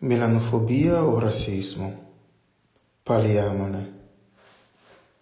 melanofobia o razzismo? Parliamone.